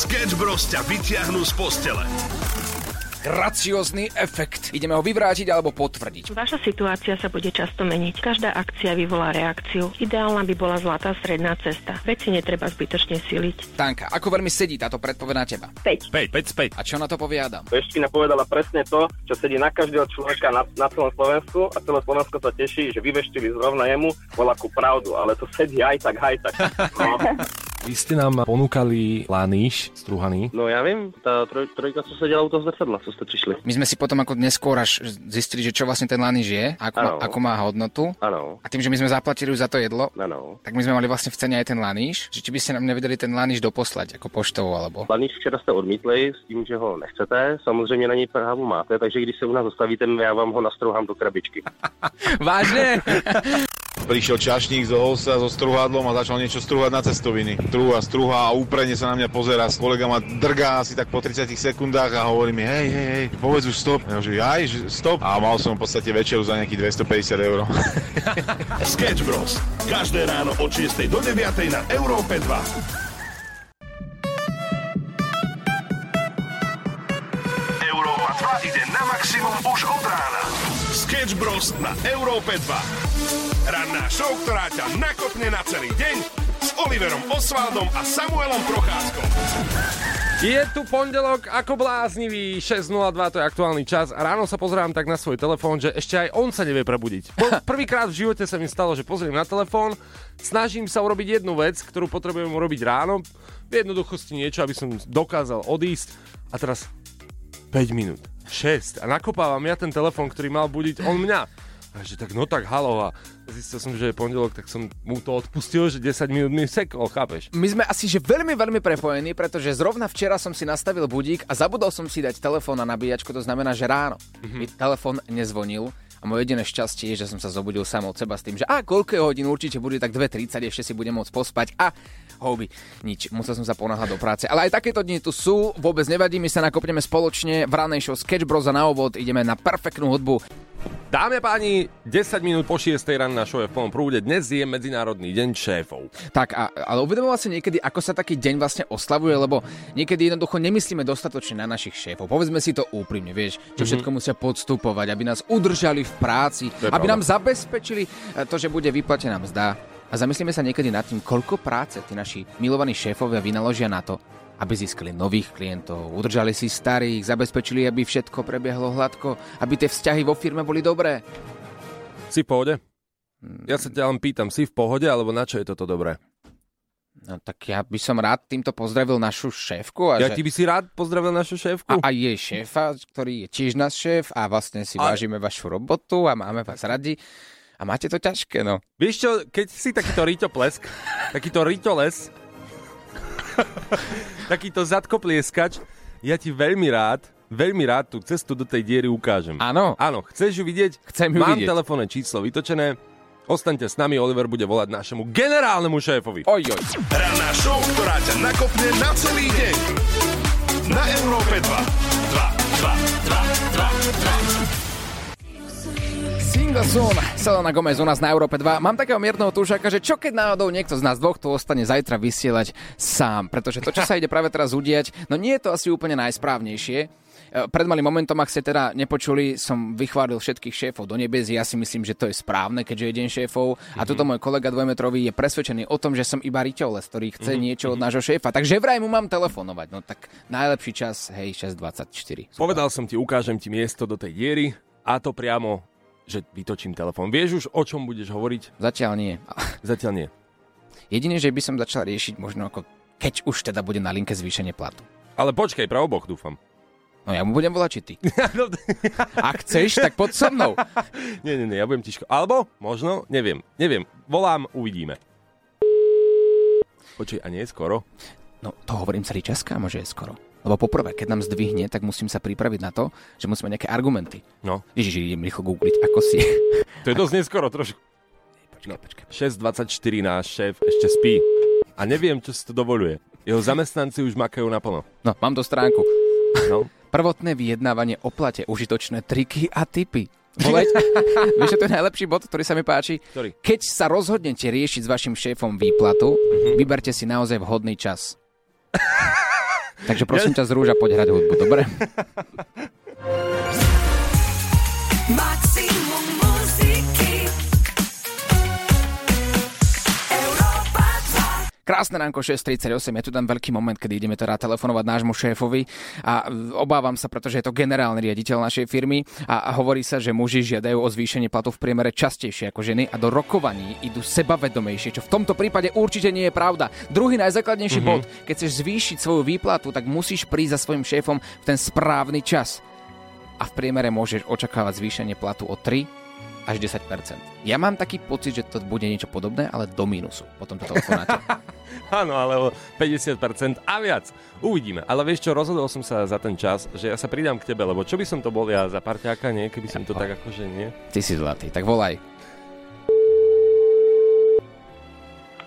Sketch Bros ťa vyťahnú z postele. Graciózny efekt. Ideme ho vyvrátiť alebo potvrdiť. Vaša situácia sa bude často meniť. Každá akcia vyvolá reakciu. Ideálna by bola zlatá stredná cesta. Veci netreba zbytočne siliť. Tanka, ako veľmi sedí táto predpoveď na teba? 5. 5, 5 5. A čo na to povie Adam? Veština povedala presne to, čo sedí na každého človeka na, na celom Slovensku a celé Slovensko sa teší, že vyveštili zrovna jemu voľakú pravdu, ale to sedí aj tak, aj tak. No, Vy ste nám ponúkali laníš strúhaný. no ja viem, tá troj, trojka, co sedela u toho zrcadla, co ste prišli. My sme si potom ako neskôr až zistili, že čo vlastne ten laniš je, ako, má, ako má hodnotu. Áno, A tým, že my sme zaplatili už za to jedlo, áno. tak my sme mali vlastne v cene aj ten laníš, že či by ste nám nevedeli ten laníš doposlať ako poštovou alebo... Laníš včera jste odmítli s tím, že ho nechcete. Samozřejmě na něj právu máte, takže když se u nás zastavíte, já vám ho nastrouhám do krabičky. Vážne? Prišiel čašník z Holsa so struhadlom a začal niečo strúhať na cestoviny. Trúha, strúha a úprene sa na mňa pozera. Kolega ma drgá asi tak po 30 sekundách a hovorí mi, hej, hej, hej, povedz už stop. Ja že aj, stop. A mal som v podstate večeru za nejakých 250 eur. Sketch Bros. Každé ráno od 6 do 9 na Európe 2. Sketch Bros. na Európe 2. Ranná show, ktorá ťa nakopne na celý deň s Oliverom Osvaldom a Samuelom Procházkom. Je tu pondelok ako bláznivý, 6.02 to je aktuálny čas a ráno sa pozerám tak na svoj telefón, že ešte aj on sa nevie prebudiť. Prvýkrát v živote sa mi stalo, že pozriem na telefón, snažím sa urobiť jednu vec, ktorú potrebujem urobiť ráno, v jednoduchosti niečo, aby som dokázal odísť a teraz 5 minút, 6 a nakopávam ja ten telefón, ktorý mal budiť on mňa. A že tak no tak halo a zistil som, že je pondelok, tak som mu to odpustil, že 10 minút mi sekol, chápeš? My sme asi že veľmi, veľmi prepojení, pretože zrovna včera som si nastavil budík a zabudol som si dať telefón na nabíjačku, to znamená, že ráno mm-hmm. mi telefón nezvonil. A moje jediné šťastie je, že som sa zobudil sám od seba s tým, že a koľko je hodín určite bude, tak 2.30 ešte si budem môcť pospať a houby, nič, musel som sa ponáhľať do práce. Ale aj takéto dni tu sú, vôbec nevadí, my sa nakopneme spoločne v ranej show Sketch Bros a na úvod ideme na perfektnú hudbu. Dámy a páni, 10 minút po 6. ranná show je v plnom prúde. Dnes je Medzinárodný deň šéfov. Tak, a, ale uvedomoval si niekedy, ako sa taký deň vlastne oslavuje, lebo niekedy jednoducho nemyslíme dostatočne na našich šéfov. Povedzme si to úprimne, vieš, čo všetko musia podstupovať, aby nás udržali v práci, aby pravda. nám zabezpečili eh, to, že bude vyplatená mzda. A zamyslíme sa niekedy nad tým, koľko práce tí naši milovaní šéfovia vynaložia na to, aby získali nových klientov, udržali si starých, zabezpečili, aby všetko prebiehlo hladko, aby tie vzťahy vo firme boli dobré. Si v pohode? Ja sa ťa len pýtam, si v pohode, alebo na čo je toto dobré? No tak ja by som rád týmto pozdravil našu šéfku. A Ja že... ti by si rád pozdravil našu šéfku? a aj jej šéfa, ktorý je tiež náš šéf a vlastne si A- vážime vašu robotu a máme vás radi. A máte to ťažké, no. Vieš čo, keď si takýto Rito Plesk, takýto Rito Les, takýto zadkoplieskač, ja ti veľmi rád, veľmi rád tú cestu do tej diery ukážem. Áno. Áno, chceš ju vidieť? Chcem ju Mám vidieť. telefónne číslo vytočené. Ostaňte s nami, Oliver bude volať našemu generálnemu šéfovi. Oj, oj. Ranná show, ktorá ťa nakopne na celý deň. Na Európe 2. 2, Soon, Selena Gomez u nás na Európe 2. Mám takého mierneho túšaka, že čo keď náhodou niekto z nás dvoch tu ostane zajtra vysielať sám, pretože to, čo sa ide práve teraz udiať, no nie je to asi úplne najsprávnejšie. E, Pred malým momentom, ak ste teda nepočuli, som vychválil všetkých šéfov do nebes. Ja si myslím, že to je správne, keďže je deň šéfov. A toto môj kolega dvojmetrový je presvedčený o tom, že som iba riťoles, ktorý chce niečo od nášho šéfa. Takže vraj mu mám telefonovať. No tak najlepší čas, hej, 6.24. Povedal som ti, ukážem ti miesto do tej diery a to priamo, že vytočím telefón. Vieš už, o čom budeš hovoriť? Zatiaľ nie. Zatiaľ nie. Jediné, že by som začal riešiť možno ako keď už teda bude na linke zvýšenie platu. Ale počkaj, pre oboch dúfam. No ja mu budem volať, či ty. Ak chceš, tak poď so mnou. nie, nie, nie, ja budem tiško. Alebo, možno, neviem, neviem. Volám, uvidíme. Počuj, a nie je skoro? No to hovorím celý čas, kámo, že je skoro. Lebo poprvé, keď nám zdvihne, tak musím sa pripraviť na to, že musíme nejaké argumenty. No, Ježiš, idem rýchlo googliť, ako si... to je dosť neskoro trošku. Počkaj, počkaj. 6.24 náš šéf ešte spí. A neviem, čo si to dovoluje. Jeho zamestnanci už makajú naplno. No, mám tu stránku. No. Prvotné vyjednávanie o plate, užitočné triky a tipy. Volajte. Vieš, to je najlepší bod, ktorý sa mi páči? Ktorý? Keď sa rozhodnete riešiť s vašim šéfom výplatu, vyberte si naozaj vhodný čas. Takže prosím ťa z rúža poď hrať hudbu, dobre? Maximum Krásne ránko 6.38, je tu ten veľký moment, kedy ideme teda telefonovať nášmu šéfovi a obávam sa, pretože je to generálny riaditeľ našej firmy a hovorí sa, že muži žiadajú o zvýšenie platu v priemere častejšie ako ženy a do rokovaní idú sebavedomejšie, čo v tomto prípade určite nie je pravda. Druhý najzákladnejší mm-hmm. bod, keď chceš zvýšiť svoju výplatu, tak musíš prísť za svojim šéfom v ten správny čas. A v priemere môžeš očakávať zvýšenie platu o 3 až 10%. Ja mám taký pocit, že to bude niečo podobné, ale do mínusu po tomto telefonáte. Áno, ale o 50% a viac. Uvidíme. Ale vieš čo, rozhodol som sa za ten čas, že ja sa pridám k tebe, lebo čo by som to bol ja za parťáka, nie? Keby som to tak akože nie. Ty si zlatý, tak volaj.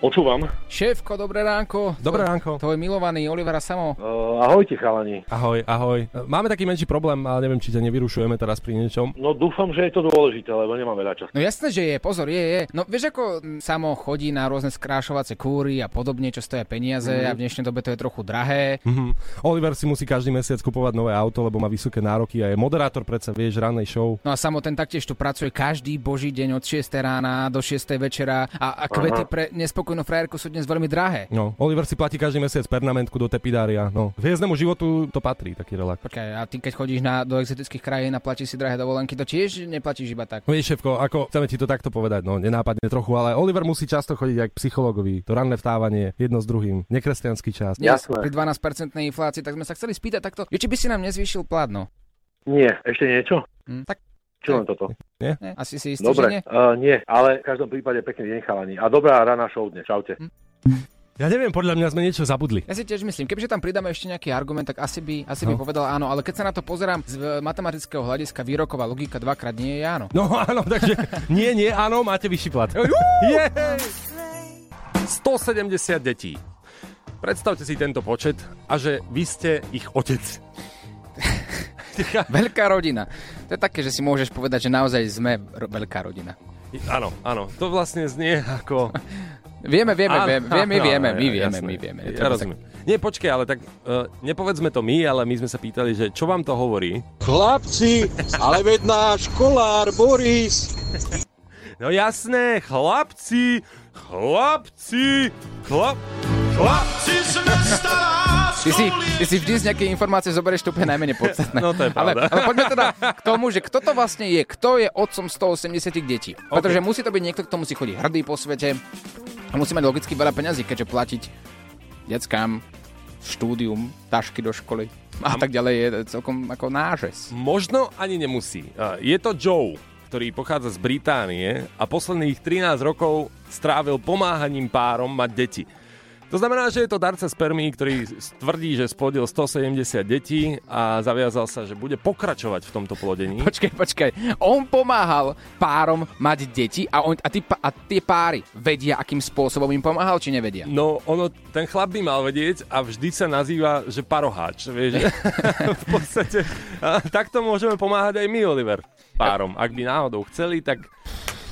Počúvam. Šéfko, dobré ránko. Dobré ránko. Tvoj milovaný Olivera Samo. Uh, ahojte, chalani. Ahoj, ahoj. Máme taký menší problém, ale neviem, či ťa nevyrušujeme teraz pri niečom. No dúfam, že je to dôležité, lebo nemám veľa času. No jasné, že je, pozor, je, je. No vieš, ako Samo chodí na rôzne skrášovacie kúry a podobne, čo stoja peniaze mm. a v dnešnej dobe to je trochu drahé. Mhm. Oliver si musí každý mesiac kupovať nové auto, lebo má vysoké nároky a je moderátor predsa, vieš, rannej show. No a Samo ten taktiež tu pracuje každý boží deň od 6 rána do 6 večera a, a kvety pre nespokojnú frajerku sú dnes veľmi drahé. No, Oliver si platí každý mesiac pernamentku do tepidária. No, hviezdnemu životu to patrí, taký relax. Počkaj, a ty keď chodíš na, do exotických krajín a platíš si drahé dovolenky, to tiež neplatíš iba tak. Vieš, šéfko, ako chceme ti to takto povedať, no nenápadne trochu, ale Oliver musí často chodiť aj k psychologovi. To ranné vstávanie, jedno s druhým, nekresťanský čas. Jasné. pri 12% inflácii, tak sme sa chceli spýtať takto, že či by si nám nezvýšil plat, no. Nie, ešte niečo? Hm, tak Čo len toto? ne, asi si istý, že Dobre, nie? uh, nie, ale v každom prípade pekný deň, chalani. A dobrá rána show dnes. Čaute. Ja neviem, podľa mňa sme niečo zabudli. Ja si tiež myslím, kebyže tam pridáme ešte nejaký argument, tak asi by, asi by No. povedal áno, ale keď sa na to pozerám z e, matematického hľadiska, výroková logika dvakrát nie je áno. No áno, takže nie, nie, áno, máte vyšší plat. Jej! 170 detí. Predstavte si tento počet a že vy ste ich otec. Veľká rodina. To je také, že si môžeš povedať, že naozaj sme ro- veľká rodina. Áno, áno, to vlastne znie ako... Vieme, vieme, Áno, vieme, vieme, áno, vieme, my vieme, jasné. my vieme. Ja rozumiem. Nie, počkaj, ale tak uh, nepovedzme to my, ale my sme sa pýtali, že čo vám to hovorí? Chlapci, ale veď náš kolár Boris. No jasné, chlapci, chlapci, chlap... Chlapci sme stála Ty si, ty si vždy z nejakej informácie zoberieš to úplne najmenej podstatné. No, to je ale, pravda. ale poďme teda k tomu, že kto to vlastne je, kto je otcom 180 detí. Pretože musí to byť niekto, kto musí chodiť hrdý po svete a musí mať logicky veľa peňazí, keďže platiť deckám štúdium, tašky do školy a tak ďalej je celkom ako nážes. Možno ani nemusí. Je to Joe, ktorý pochádza z Británie a posledných 13 rokov strávil pomáhaním párom mať deti. To znamená, že je to darca spermí, ktorý tvrdí, že splodil 170 detí a zaviazal sa, že bude pokračovať v tomto plodení. Počkaj, počkaj. On pomáhal párom mať deti a, on, a, tí, a tie páry vedia, akým spôsobom im pomáhal, či nevedia? No, ono, ten chlap by mal vedieť a vždy sa nazýva, že paroháč, vieš. v podstate takto môžeme pomáhať aj my, Oliver, párom. Ak by náhodou chceli, tak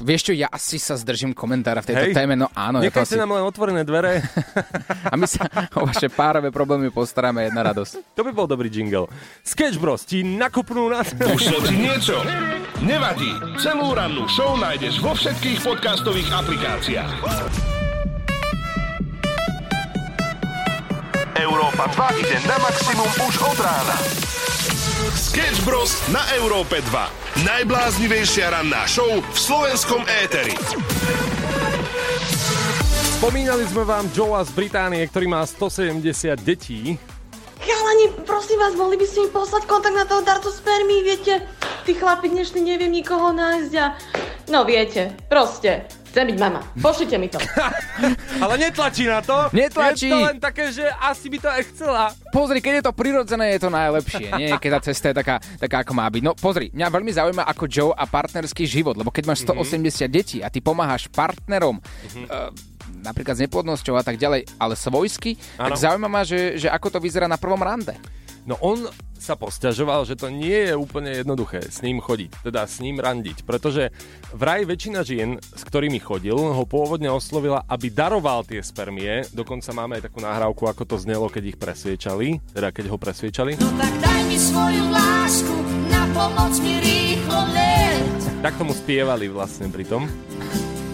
Vieš čo, ja asi sa zdržím komentára v tejto Hej. téme, no áno, ja nechajte asi... nám len otvorené dvere. A my sa o vaše párové problémy postaráme jedna radosť. To by bol dobrý jingle. Sketch Bros ti nakopnú na... Ušlo ti niečo? Nevadí. Celú rannú show nájdeš vo všetkých podcastových aplikáciách. Európa 2 ide na maximum už od rána. Sketch Bros. na Európe 2. Najbláznivejšia ranná show v slovenskom éteri. Spomínali sme vám Joea z Británie, ktorý má 170 detí. Chalani, prosím vás, mohli by ste mi poslať kontakt na toho darcu spermí, viete? Tí chlapi dnešní neviem nikoho nájsť a... No viete, proste, chcem byť mama. Pošlite mi to. Ale netlačí na to. Netlačí. Je to len také, že asi by to aj chcela. Pozri, keď je to prirodzené, je to najlepšie. Nie, keď tá cesta je taká, taká ako má byť. No pozri, mňa veľmi zaujíma ako Joe a partnerský život, lebo keď máš 180 detí a ty pomáhaš partnerom, uh, napríklad s neplodnosťou a tak ďalej, ale svojsky, tak Áno. zaujíma ma, že, že ako to vyzerá na prvom rande. No on sa posťažoval, že to nie je úplne jednoduché s ním chodiť, teda s ním randiť, pretože vraj väčšina žien, s ktorými chodil, ho pôvodne oslovila, aby daroval tie spermie, dokonca máme aj takú nahrávku, ako to znelo, keď ich presviečali, teda keď ho presviečali. No tak daj mi svoju lásku, na pomoc mi rýchlo let. Tak tomu spievali vlastne pri tom.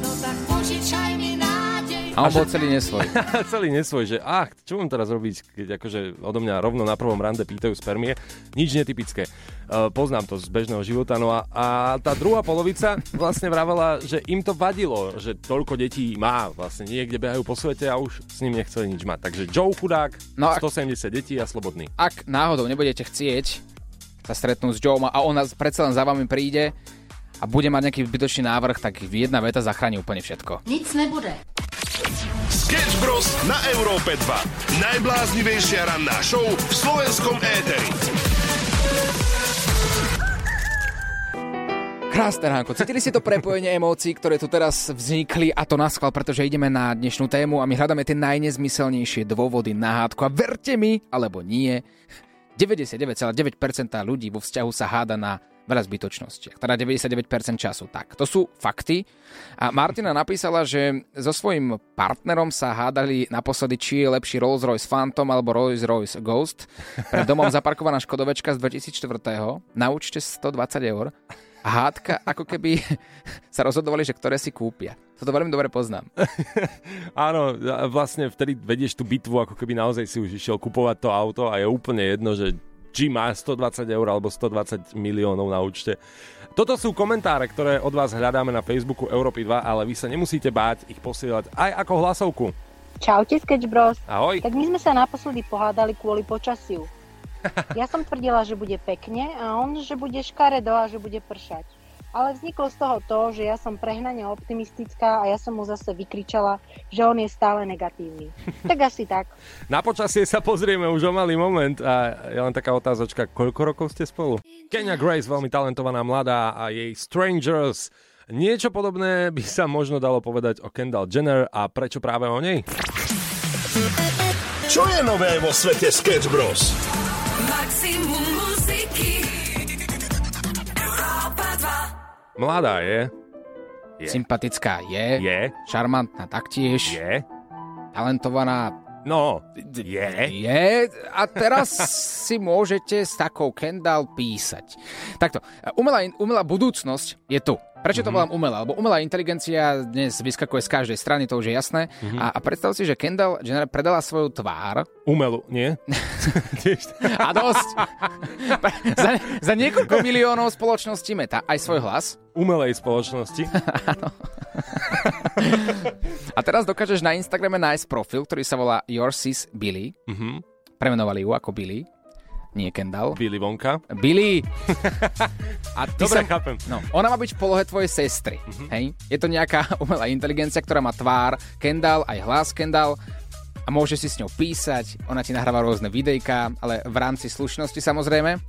No tak požičaj. A on bol celý nesvoj. celý nesvoj, že ach, čo mám teraz robiť, keď akože odo mňa rovno na prvom rande pýtajú spermie. Nič netypické. Uh, poznám to z bežného života. No a, a tá druhá polovica vlastne vravela, že im to vadilo, že toľko detí má. Vlastne niekde behajú po svete a už s ním nechceli nič mať. Takže Joe chudák, No no, a- 170 detí a slobodný. Ak náhodou nebudete chcieť sa stretnúť s Joeom a on nás predsa len za vami príde a bude mať nejaký zbytočný návrh, tak jedna veta zachráni úplne všetko. Nic nebude. Sketch Bros. na Európe 2. Najbláznivejšia ranná show v slovenskom éteri. Krásne ránko. Cítili ste to prepojenie emócií, ktoré tu teraz vznikli a to naschval, pretože ideme na dnešnú tému a my hľadáme tie najnezmyselnejšie dôvody na hádku. A verte mi, alebo nie, 99,9% ľudí vo vzťahu sa háda na veľa zbytočnostiach. Teda 99% času. Tak, to sú fakty. A Martina napísala, že so svojím partnerom sa hádali naposledy, či je lepší Rolls-Royce Phantom alebo Rolls-Royce Ghost. Pred domom zaparkovaná Škodovečka z 2004. Na účte 120 eur. A hádka, ako keby sa rozhodovali, že ktoré si kúpia. Toto veľmi dobre poznám. Áno, vlastne vtedy vedieš tú bitvu, ako keby naozaj si už išiel kupovať to auto a je úplne jedno, že či má 120 eur alebo 120 miliónov na účte. Toto sú komentáre, ktoré od vás hľadáme na Facebooku Európy 2, ale vy sa nemusíte báť ich posielať aj ako hlasovku. Čaute, Sketch Bros. Ahoj. Tak my sme sa naposledy pohádali kvôli počasiu. Ja som tvrdila, že bude pekne a on, že bude škaredo a že bude pršať. Ale vzniklo z toho to, že ja som prehnane optimistická a ja som mu zase vykričala, že on je stále negatívny. Tak asi tak. Na počasie sa pozrieme už o malý moment a je len taká otázočka, koľko rokov ste spolu? Kenya Grace, veľmi talentovaná mladá a jej Strangers. Niečo podobné by sa možno dalo povedať o Kendall Jenner a prečo práve o nej? Čo je nové vo svete Sketch Bros? Maximum Mladá je. Je. Sympatická je, Je. šarmantná taktiež, Je. talentovaná No, je. je a teraz si môžete s takou Kendall písať. Takto, umelá, umelá budúcnosť je tu. Prečo to volám umelá? Lebo umelá inteligencia dnes vyskakuje z každej strany, to už je jasné. A, a predstav si, že Kendall Jenner predala svoju tvár Umelú, nie? a dosť. za, za niekoľko miliónov spoločnosti Meta aj svoj hlas. Umelej spoločnosti. A teraz dokážeš na Instagrame nájsť profil, ktorý sa volá Your Sis Billy. Mhm. Premenovali ju ako Billy. Nie Kendall. Billy Vonka. Billy! A ty Dobre, sa- chápem. No, ona má byť v polohe tvojej sestry. Mhm. Hej? Je to nejaká umelá inteligencia, ktorá má tvár Kendall, aj hlas Kendall a môže si s ňou písať, ona ti nahráva rôzne videjka, ale v rámci slušnosti samozrejme.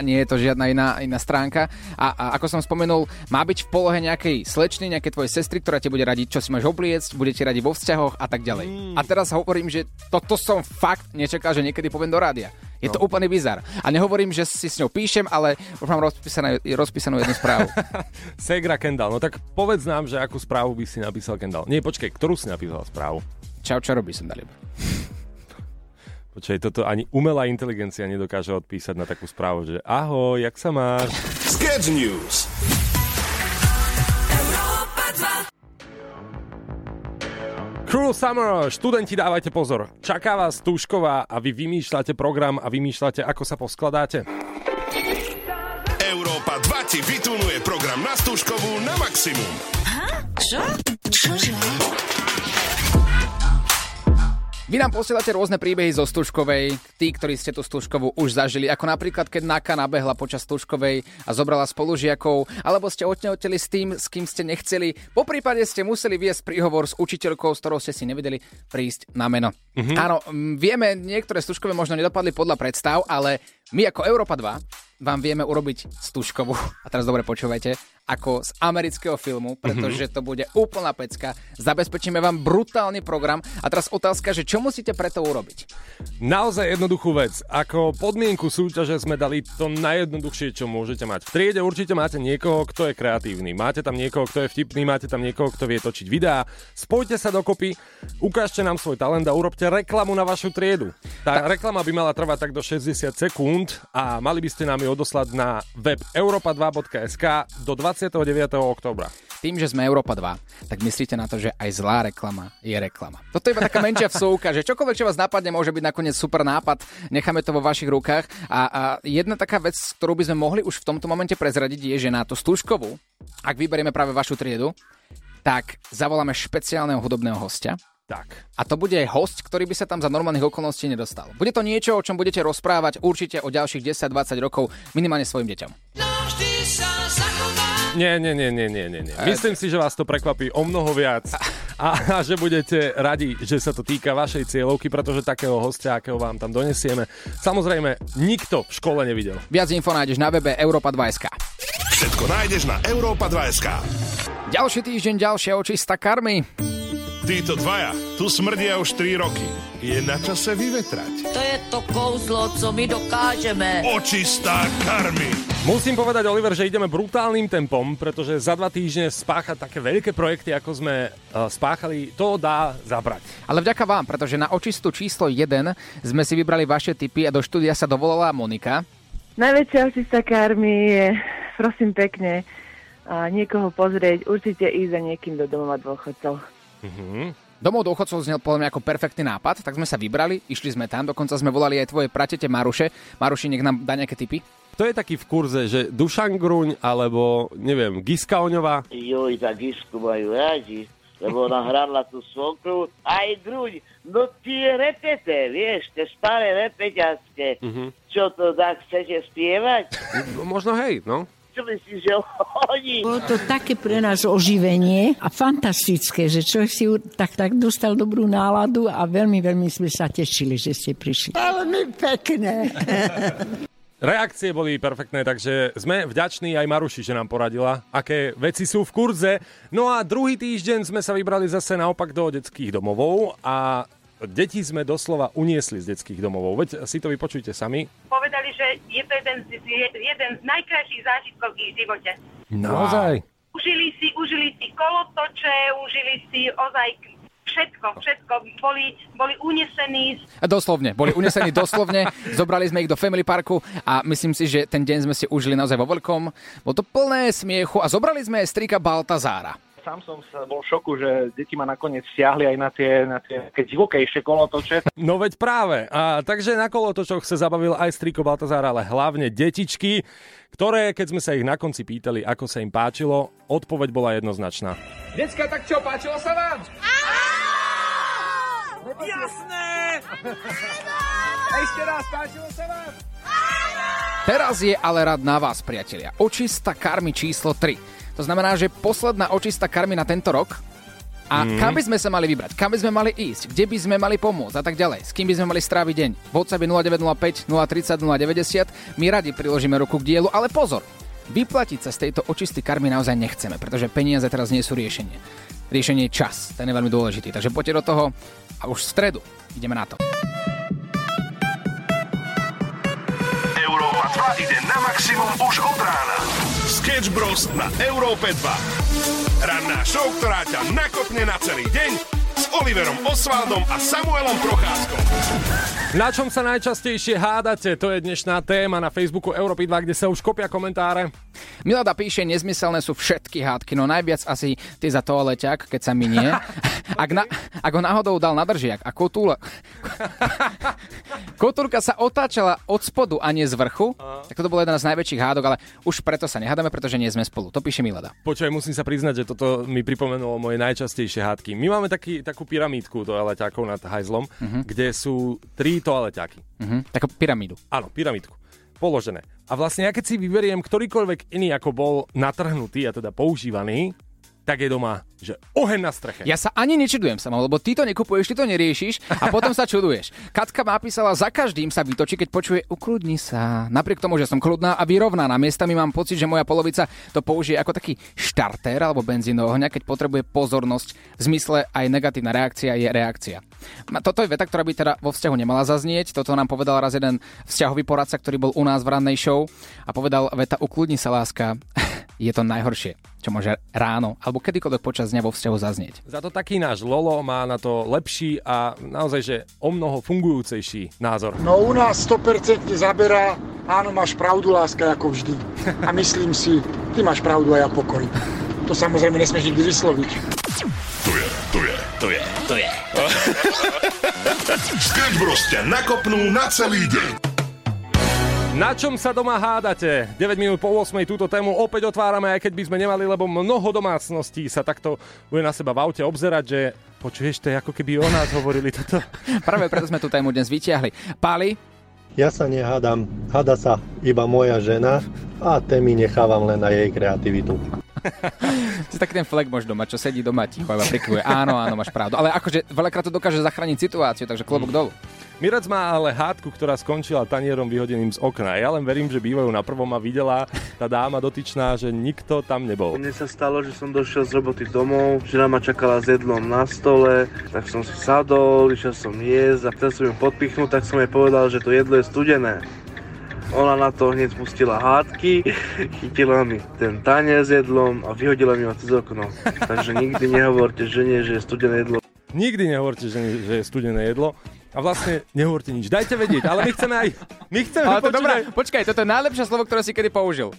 Nie je to žiadna iná, iná stránka. A, a ako som spomenul, má byť v polohe nejakej slečny, nejakej tvojej sestry, ktorá ti bude radiť, čo si máš obliecť, bude ti radiť vo vzťahoch a tak ďalej. Mm. A teraz hovorím, že toto som fakt nečakal, že niekedy poviem do rádia. Je to No. úplný bizar. A nehovorím, že si s ňou píšem, ale už mám rozpísané, rozpísanú jednu správu. Segra Kendall. No tak povedz nám, že akú správu by si napísal Kendall. Nie, počkej, ktorú si napísal správu? Čau, čo robíš, som Dalib? Počkej, toto ani umelá inteligencia nedokáže odpísať na takú správu, že ahoj, jak sa máš? Sketch News. Cruel Summer, študenti dávajte pozor. Čaká vás Tušková a vy vymýšľate program a vymýšľate, ako sa poskladáte. Európa 2 ti vytunuje program na Stužkovú na maximum. Čo? Čože? Vy nám posielate rôzne príbehy zo Stužkovej, tí, ktorí ste tú Stužkovú už zažili, ako napríklad, keď Naka nabehla počas Stužkovej a zobrala spolužiakov, alebo ste otehoteli s tým, s kým ste nechceli, po prípade ste museli viesť príhovor s učiteľkou, s ktorou ste si nevedeli prísť na meno. Mhm. Áno, vieme, niektoré Stužkové možno nedopadli podľa predstav, ale My ako Európa 2 vám vieme urobiť stužkovú, a teraz dobre počúvajte, ako z amerického filmu, pretože to bude úplná pecka. Zabezpečíme vám brutálny program. A teraz otázka, že čo musíte preto urobiť? Naozaj jednoduchú vec. Ako podmienku súťaže sme dali to najjednoduchšie, čo môžete mať. V triede určite máte niekoho, kto je kreatívny. Máte tam niekoho, kto je vtipný, máte tam niekoho, kto vie točiť videá. Spojte sa dokopy, ukážte nám svoj talent a urobte reklamu na vašu triedu. Tá reklama by mala trvať tak do 60 sekúnd a mali by ste nám ju odoslať na web europa2.sk do 29. oktobra. Tým, že sme Európa 2, tak myslíte na to, že aj zlá reklama je reklama. Toto je iba taká menšia vsúka, že čokoľvek, čo vás napadne, môže byť nakoniec super nápad, necháme to vo vašich rukách. A, a jedna taká vec, ktorú by sme mohli už v tomto momente prezradiť, je, že na tú stúžkovú, ak vyberieme práve vašu triedu, tak zavoláme špeciálneho hudobného hostia, Tak. a to bude host, ktorý by sa tam za normálnych okolností nedostal. Bude to niečo, o čom budete rozprávať určite o ďalších 10-20 rokov minimálne svojim deťom. Nie, nie, nie, nie, nie, nie. Myslím si, že vás to prekvapí o mnoho viac a, a že budete radi, že sa to týka vašej cieľovky, pretože takého hostia, akého vám tam donesieme, samozrejme nikto v škole nevidel. Viac info nájdeš na webe Europa 2.sk. Všetko nájdeš na Europa2.sk. Ďalší týždeň, ďalšia očista karmy. Títo dvaja tu smrdia už 3 roky. Je na čase vyvetrať. To je to kouzlo, co my dokážeme. Očistá karmy. Musím povedať, Oliver, že ideme brutálnym tempom, pretože za dva týždne spáchať také veľké projekty, ako sme uh, spáchali, to dá zabrať. Ale vďaka vám, pretože na očistu číslo 1 sme si vybrali vaše tipy a do štúdia sa dovolala Monika. Najväčšia očista karmy je, prosím pekne, a niekoho pozrieť, určite ísť za niekým do domova dôchodcov. Mhm. Domov dôchodcov znel podľa mňa ako perfektný nápad, tak sme sa vybrali, išli sme tam, dokonca sme volali aj tvoje pratete Maruše. Maruši, nech nám dá nejaké tipy. To je taký v kurze, že Dušan Gruň alebo, neviem, Giska Oňová. Joj, za Gisku majú radi, lebo ona hrala tú svokru. Aj Gruň, no tie repete, vieš, tie staré repeťacké. Mhm. Čo to tak chcete spievať? Možno hej, no. Čo myslíš, že oni... Bolo to také pre nás oživenie a fantastické, že človek si tak, tak dostal dobrú náladu a veľmi, veľmi sme sa tešili, že ste prišli. Veľmi pekné. Reakcie boli perfektné, takže sme vďační aj Maruši, že nám poradila, aké veci sú v kurze. No a druhý týždeň sme sa vybrali zase naopak do detských domovov a deti sme doslova uniesli z detských domovov. Veď si to vypočujte sami. Povedali, že je to jeden z, je- jeden z najkrajších zážitkov v ich živote. Naozaj. Užili si, užili si kolotoče, užili si ozaj všetko, všetko. Boli, boli unesení. Doslovne, boli unesení doslovne, zobrali sme ich do Family Parku a myslím si, že ten deň sme si užili naozaj vo veľkom. Bolo to plné smiechu a zobrali sme strika Baltazára. Sám som sa bol v šoku, že deti ma nakoniec stiahli aj na tie, na tie také divokejšie kolotoče. No veď práve. A takže na kolotočoch sa zabavil aj striko Baltazár, ale hlavne detičky, ktoré, keď sme sa ich na konci pýtali, ako sa im páčilo, odpoveď bola jednoznačná. Decka, tak čo, páčilo sa vám? Jasné! Ešte raz, páčilo sa vám? Teraz je ale rad na vás, priatelia. Očista karmy číslo 3. To znamená, že posledná očista karmy na tento rok. A Mhm. kam by sme sa mali vybrať? Kam by sme mali ísť? Kde by sme mali pomôcť? A tak ďalej. S kým by sme mali stráviť deň? V WhatsApp 0905 030 090. My radi priložíme ruku k dielu, ale pozor! Vyplatiť sa z tejto očisty karmy naozaj nechceme, pretože peniaze teraz nie sú riešenie. Riešenie je čas, ten je veľmi dôležitý. Takže poďte do toho a už v stredu ideme na to. Európa 2 ide na maximum už od rána. Sketch Bros. na Európe 2. Ranná show, ktorá ťa nakopne na celý deň s Oliverom Osvaldom a Samuelom Procházkom. Na čom sa najčastejšie hádate? To je dnešná téma na Facebooku Európy 2, kde sa už kopia komentáre. Milada píše, nezmyselné sú všetky hádky, no najviac asi ty za toaleťak, keď sa minie. Ak, na, ak ho náhodou dal na držiak a kotúla... Kotúrka sa otáčala od spodu a nie z vrchu, tak to bola jedna z najväčších hádok, ale už preto sa nehádame, pretože nie sme spolu. To píše Milada. Počkaj, musím sa priznať, že toto mi pripomenulo moje najčastejšie hádky. My máme taký, takú pyramídku toaleťákov nad hajzlom, Mhm. kde sú tri toaleťáky. Mhm, takú pyramídu. Áno, pyramídku. Položené. A vlastne ja keď si vyberiem ktorýkoľvek iný, ako bol natrhnutý a teda používaný, tak je doma, že oheň na streche. Ja sa ani nečudujem sama, lebo ty to nekupuješ, ty to neriešiš a potom sa čuduješ. Katka ma písala, za každým sa vytočí, keď počuje ukludni sa. Napriek tomu, že som kľudná a vyrovnaná, miestami mám pocit, že moja polovica to použije ako taký štartér alebo benzín ohňa, keď potrebuje pozornosť. V zmysle aj negatívna reakcia je reakcia. Toto je veta, ktorá by teda vo vzťahu nemala zaznieť. Toto nám povedal raz jeden vzťahový poradca, ktorý bol u nás v rannej show a povedal veta ukludni sa láska. je to najhoršie, čo môže ráno alebo kedykoľvek počas dňa vo vzťahu zaznieť. Za to taký náš Lolo má na to lepší a naozaj, že o mnoho fungujúcejší názor. No u nás 100% zaberá, áno, máš pravdu, láska, ako vždy. A myslím si, ty máš pravdu a ja pokoj. To samozrejme nesmieš nikdy vysloviť. To je, to je, to je, to je. Sketch Bros ťa nakopnú na celý deň. Na čom sa doma hádate? 9 minút po 8 túto tému opäť otvárame, aj keď by sme nemali, lebo mnoho domácností sa takto bude na seba v aute obzerať, že počuješ, to je ako keby o nás hovorili toto. Práve preto sme tú tému dnes vyťahli. Pali, Ja sa nehádam, hada sa iba moja žena a témy nechávam len na jej kreativitu. si taký ten flek môž doma, čo sedí doma ticho a iba prikvuje. Áno, áno, máš pravdu. Ale akože veľakrát to dokáže zachrániť situáciu, takže klobúk dolu. Mirac má ale hádku, ktorá skončila tanierom vyhodeným z okna. Ja len verím, že bývajú na prvom a videla tá dáma dotyčná, že nikto tam nebol. Mne sa stalo, že som došiel z roboty domov, žena ma čakala s jedlom na stole, tak som si sadol, išiel som jesť a chcel som ju podpichnúť, tak som jej povedal, že to jedlo je studené. Ona na to hneď spustila hádky, chytila mi ten tanier s jedlom a vyhodila mi ho cez okno. Takže nikdy nehovorte žene, že je studené jedlo. Nikdy nehovorte, že, že je studené jedlo. A vlastne nehovorte nič. Dajte vedieť, ale my chceme aj... My chceme Ale to počuť dobré, aj- počkaj, toto je najlepšie slovo, ktoré si kedy použil.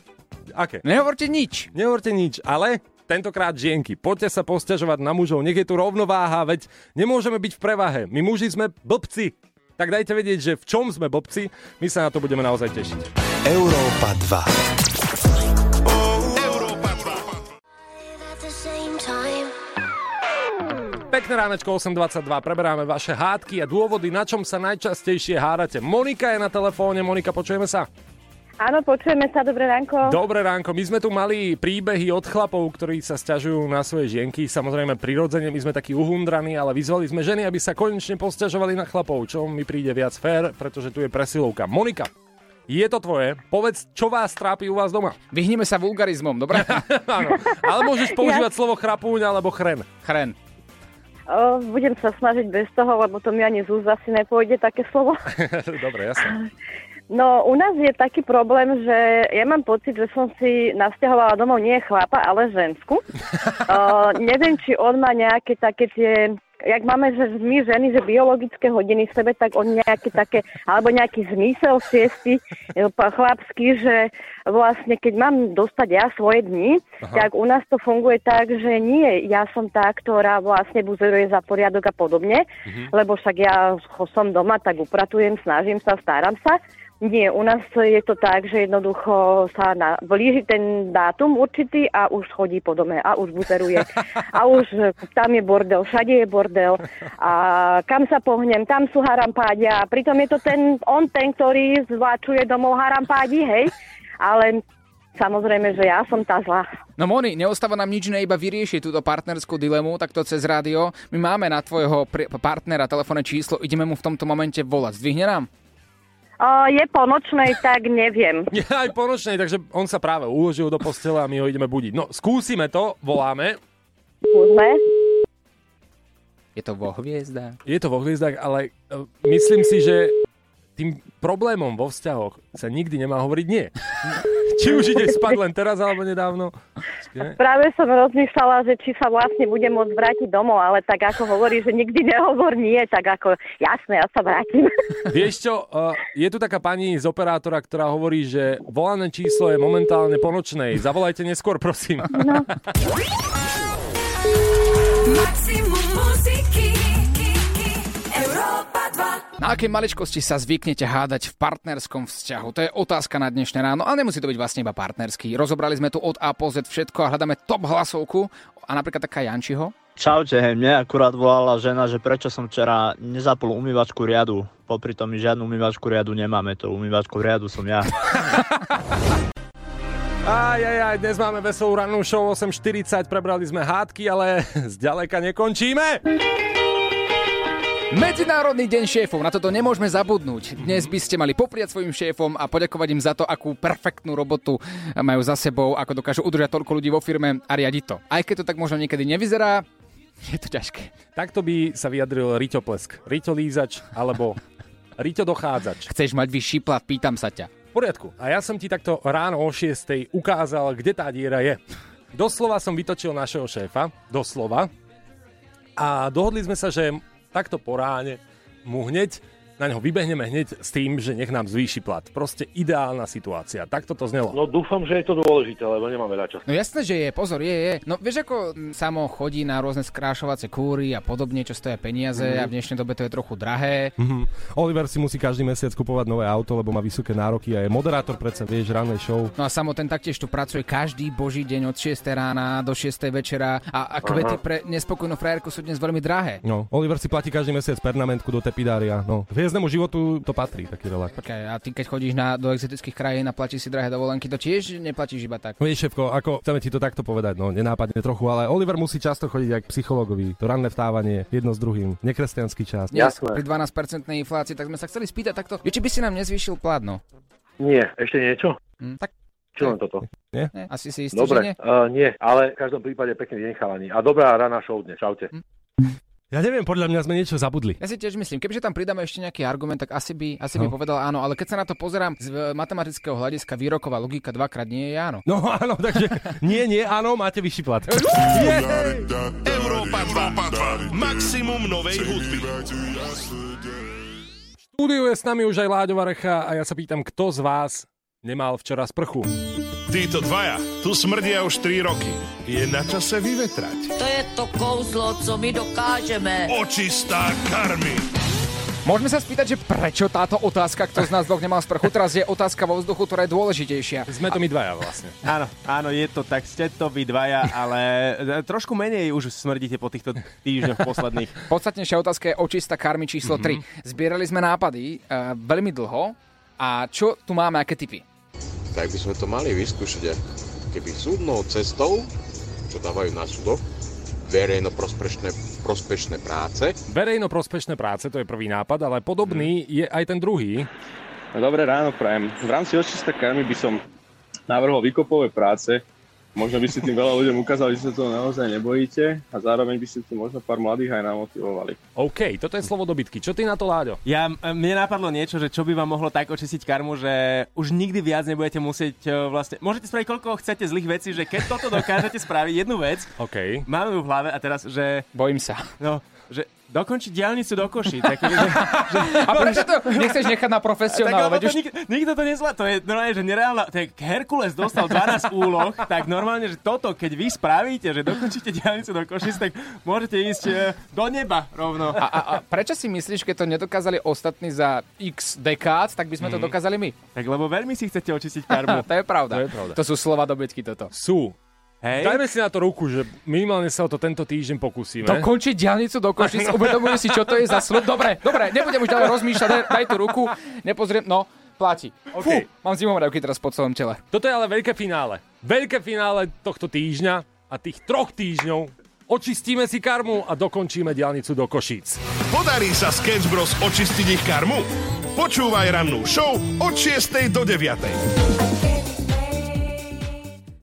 Aké? Nehovorte nič. Nehovorte nič, ale tentokrát žienky. Poďte sa posťažovať na mužov, nech je tu rovnováha, veď nemôžeme byť v prevahe. My muži sme blbci. Tak dajte vedieť, že v čom sme blbci, my sa na to budeme naozaj tešiť. Európa 2. Pekné ránečko 8.22, preberáme vaše hádky a dôvody, na čom sa najčastejšie hádate. Monika je na telefóne, Monika, počujeme sa? Áno, počujeme sa, dobré ránko. Dobré ránko, my sme tu mali príbehy od chlapov, ktorí sa sťažujú na svoje žienky. Samozrejme, prirodzene my sme takí uhundraní, ale vyzvali sme ženy, aby sa konečne posťažovali na chlapov, čo mi príde viac fér, pretože tu je presilovka. Monika, je to tvoje. Povedz, čo vás trápi u vás doma. Vyhneme sa vulgarizmom, dobre? Áno, ale môžeš používať slovo chrapúň alebo chren. Chren. O, budem sa snažiť bez toho, lebo to mi ani z úst asi nepôjde také slovo. Dobre, jasne. No, u nás je taký problém, že ja mám pocit, že som si nasťahovala domov nie chlapa, ale žensku. o, neviem, či on má nejaké také tie jak máme, že my ženy, že biologické hodiny v sebe, tak on nejaké také, alebo nejaký zmysel siesti e, chlapský, že vlastne keď mám dostať ja svoje dni, Aha. tak u nás to funguje tak, že nie, ja som tá, ktorá vlastne buzeruje za poriadok a podobne, lebo však ja som doma, tak upratujem, snažím sa, staram sa. Nie, u nás je to tak, že jednoducho sa na, blíži ten dátum určitý a už chodí po dome a už buzeruje. A už e, tam je bordel, všade je bordel. A kam sa pohnem, tam sú harampádia. Pritom je to ten, on ten, ktorý zváčuje domov harampádi, hej? Ale samozrejme, že ja som tá zlá. No Moni, neostáva nám nič iné, iba vyriešiť túto partnerskú dilemu, takto cez rádio. My máme na tvojho partnera telefónne číslo, ideme mu v tomto momente volať. Zdvihne nám? O, je po nočnej, tak neviem. Je aj po nočnej, takže on sa práve uložil do postele a my ho ideme budiť. No, skúsime to, voláme. Skúsme. Je to vo hviezdách. Je to vo hviezdách, ale uh, myslím si, že tým problémom vo vzťahoch sa nikdy nemá hovoriť nie. Či už ide spať len teraz alebo nedávno. Počkej. Práve som rozmýšľala, že či sa vlastne budem môcť vrátiť domov, ale tak ako hovorí, že nikdy nehovor nie, tak ako jasné, ja sa vrátim. Vieš čo, uh, je tu taká pani z operátora, ktorá hovorí, že volané číslo je momentálne po nočnej. Zavolajte neskôr, prosím. No. Maximum Na aké maličkosti sa zvyknete hádať v partnerskom vzťahu? To je otázka na dnešné ráno, ale nemusí to byť vlastne iba partnerský. Rozobrali sme tu od A po Z všetko a hľadáme top hlasovku a napríklad taká Jančiho. Čaute, mne akurát volala žena, že prečo som včera nezapol umývačku riadu. Popri tom my žiadnu umývačku riadu nemáme, to umývačku riadu som ja. Aj, aj, aj, dnes máme veselú rannú show 8.40, prebrali sme hádky, ale zďaleka nekončíme. Medzinárodný deň šéfov, na toto nemôžeme zabudnúť. Dnes by ste mali popriať svojim šéfom a poďakovať im za to, akú perfektnú robotu majú za sebou, ako dokážu udržať toľko ľudí vo firme a riadiť to. Aj keď to tak možno niekedy nevyzerá, je to ťažké. Takto by sa vyjadril Riťo Plesk. Riťo Lízač alebo Riťo Dochádzač. Chceš mať vyšší plat, pýtam sa ťa. V poriadku. A ja som ti takto ráno o 6. ukázal, kde tá diera je. Doslova som vytočil našeho šéfa. Doslova. A dohodli sme sa, že takto po ráne mu hneď na neho vybehneme hneď s tým, že nech nám zvýši plat. Proste ideálna situácia. Takto to znelo. No dúfam, že je to dôležité, lebo nemáme veľa času. No jasné, že je, pozor, je, je. No vieš, ako samo chodí na rôzne skrášovacie kúry a podobne, čo stoja peniaze Mhm. a v dnešnej dobe to je trochu drahé. Mhm. Oliver si musí každý mesiac kupovať nové auto, lebo má vysoké nároky a je moderátor predsa, vieš, rannej show. No a samo ten taktiež tu pracuje každý boží deň od 6 rána do 6 večera a, a kvety Aha. pre nespokojnú frajerku sú dnes veľmi drahé. No, Oliver si platí každý mesiac pernamentku do tepidária. No, hviezdnemu životu to patrí, taký relax. Počkaj, a ty keď chodíš na, do exotických krajín a platíš si drahé dovolenky, to tiež neplatíš iba tak. Vieš, šéfko, ako chceme ti to takto povedať, no nenápadne trochu, ale Oliver musí často chodiť aj k psychologovi. To ranné vstávanie, jedno s druhým, nekresťanský čas. Dnes pri 12% inflácii, tak sme sa chceli spýtať takto, že či by si nám nezvýšil plat, no. Nie, ešte niečo? Hm, tak Čo len toto? Nie? Ne, asi si istý, že Dobre, nie? uh, nie, ale v každom prípade pekný deň chalani. A dobrá rana show dnes. Čaute. Ja neviem, podľa mňa sme niečo zabudli. Ja si tiež myslím, kebyže tam pridáme ešte nejaký argument, tak asi by, asi by No. povedal áno, ale keď sa na to pozerám z e, matematického hľadiska, výroková logika dvakrát nie je áno. No áno, takže nie, nie, áno, máte vyšší plat. Európa 2. Maximum novej hudby. V štúdiu je s nami už aj Láďova Recha a ja sa pýtam, kto z vás nemal včera sprchu? Títo dvaja tu smrdia už 3 roky. Je na čase vyvetrať. To je to kouzlo, co my dokážeme. Očistá karmy. Môžeme sa spýtať, že prečo táto otázka, kto z nás dvoch nemal sprchu, teraz je otázka vo vzduchu, ktorá je dôležitejšia. Sme to my dvaja vlastne. Áno, áno, je to tak, ste to vy dvaja, ale e, trošku menej už smrdíte po týchto týždňoch posledných. Podstatnejšia otázka je očista karmy číslo 3. Zbierali sme nápady uh, veľmi dlho a čo tu máme, aké typy? Tak by sme to mali vyskúšať. Keby súdnou cestou, čo dávajú na súdoch, verejno prospešné, práce, Verejno-prospešné práce, to je prvý nápad, ale podobný je aj ten druhý. Dobré ráno, prajem. V rámci očista karmy by som navrhol výkopové práce. Možno by ste tým veľa ľuďom ukázali, že sa toho naozaj nebojíte a zároveň by ste tým možno pár mladých aj namotivovali. OK, toto je slovo dobytky. Čo ty na to, Láďo? Ja, mne napadlo niečo, že čo by vám mohlo tak očistiť karmu, že už nikdy viac nebudete musieť e, vlastne... Môžete spraviť koľko chcete zlých vecí, že keď toto dokážete spraviť jednu vec, OK. máme ju v hlave a teraz, že... Bojím sa. No, že dokončiť diálnicu do Koší. Tak, že, že, A prečo to nechceš nechať na profesionála? Tak, už... nik, nikto to nezvlá, to je normálne, že nereálna, je, Herkules dostal 12 úloh, tak normálne, že toto, keď vy spravíte, že dokončíte diálnicu do Košic, tak môžete ísť e, do neba rovno. A, a, a prečo si myslíš, keď to nedokázali ostatní za x dekád, tak by sme to Mhm. dokázali my? Tak lebo veľmi si chcete očistiť karmu. to je pravda. To je pravda. To sú slova dobytky toto. Sú. Hej. Dajme si na to ruku, že minimálne sa o to tento týždeň pokúsime. Dokončiť diálnicu do Košic, uvedomujú si, čo to je za slub. Dobre, dobre, nebudem už ďalej rozmýšľať, daj, daj tú ruku, nepozriem, no, platí. OK. Fú, mám zimomriavky teraz po celom tele. Toto je ale veľké finále. Veľké finále tohto týždňa a tých troch týždňov očistíme si karmu a dokončíme diálnicu do Košíc. Podarí sa Sketch Bros očistiť ich karmu? Počúvaj rannú show od 6. do 9.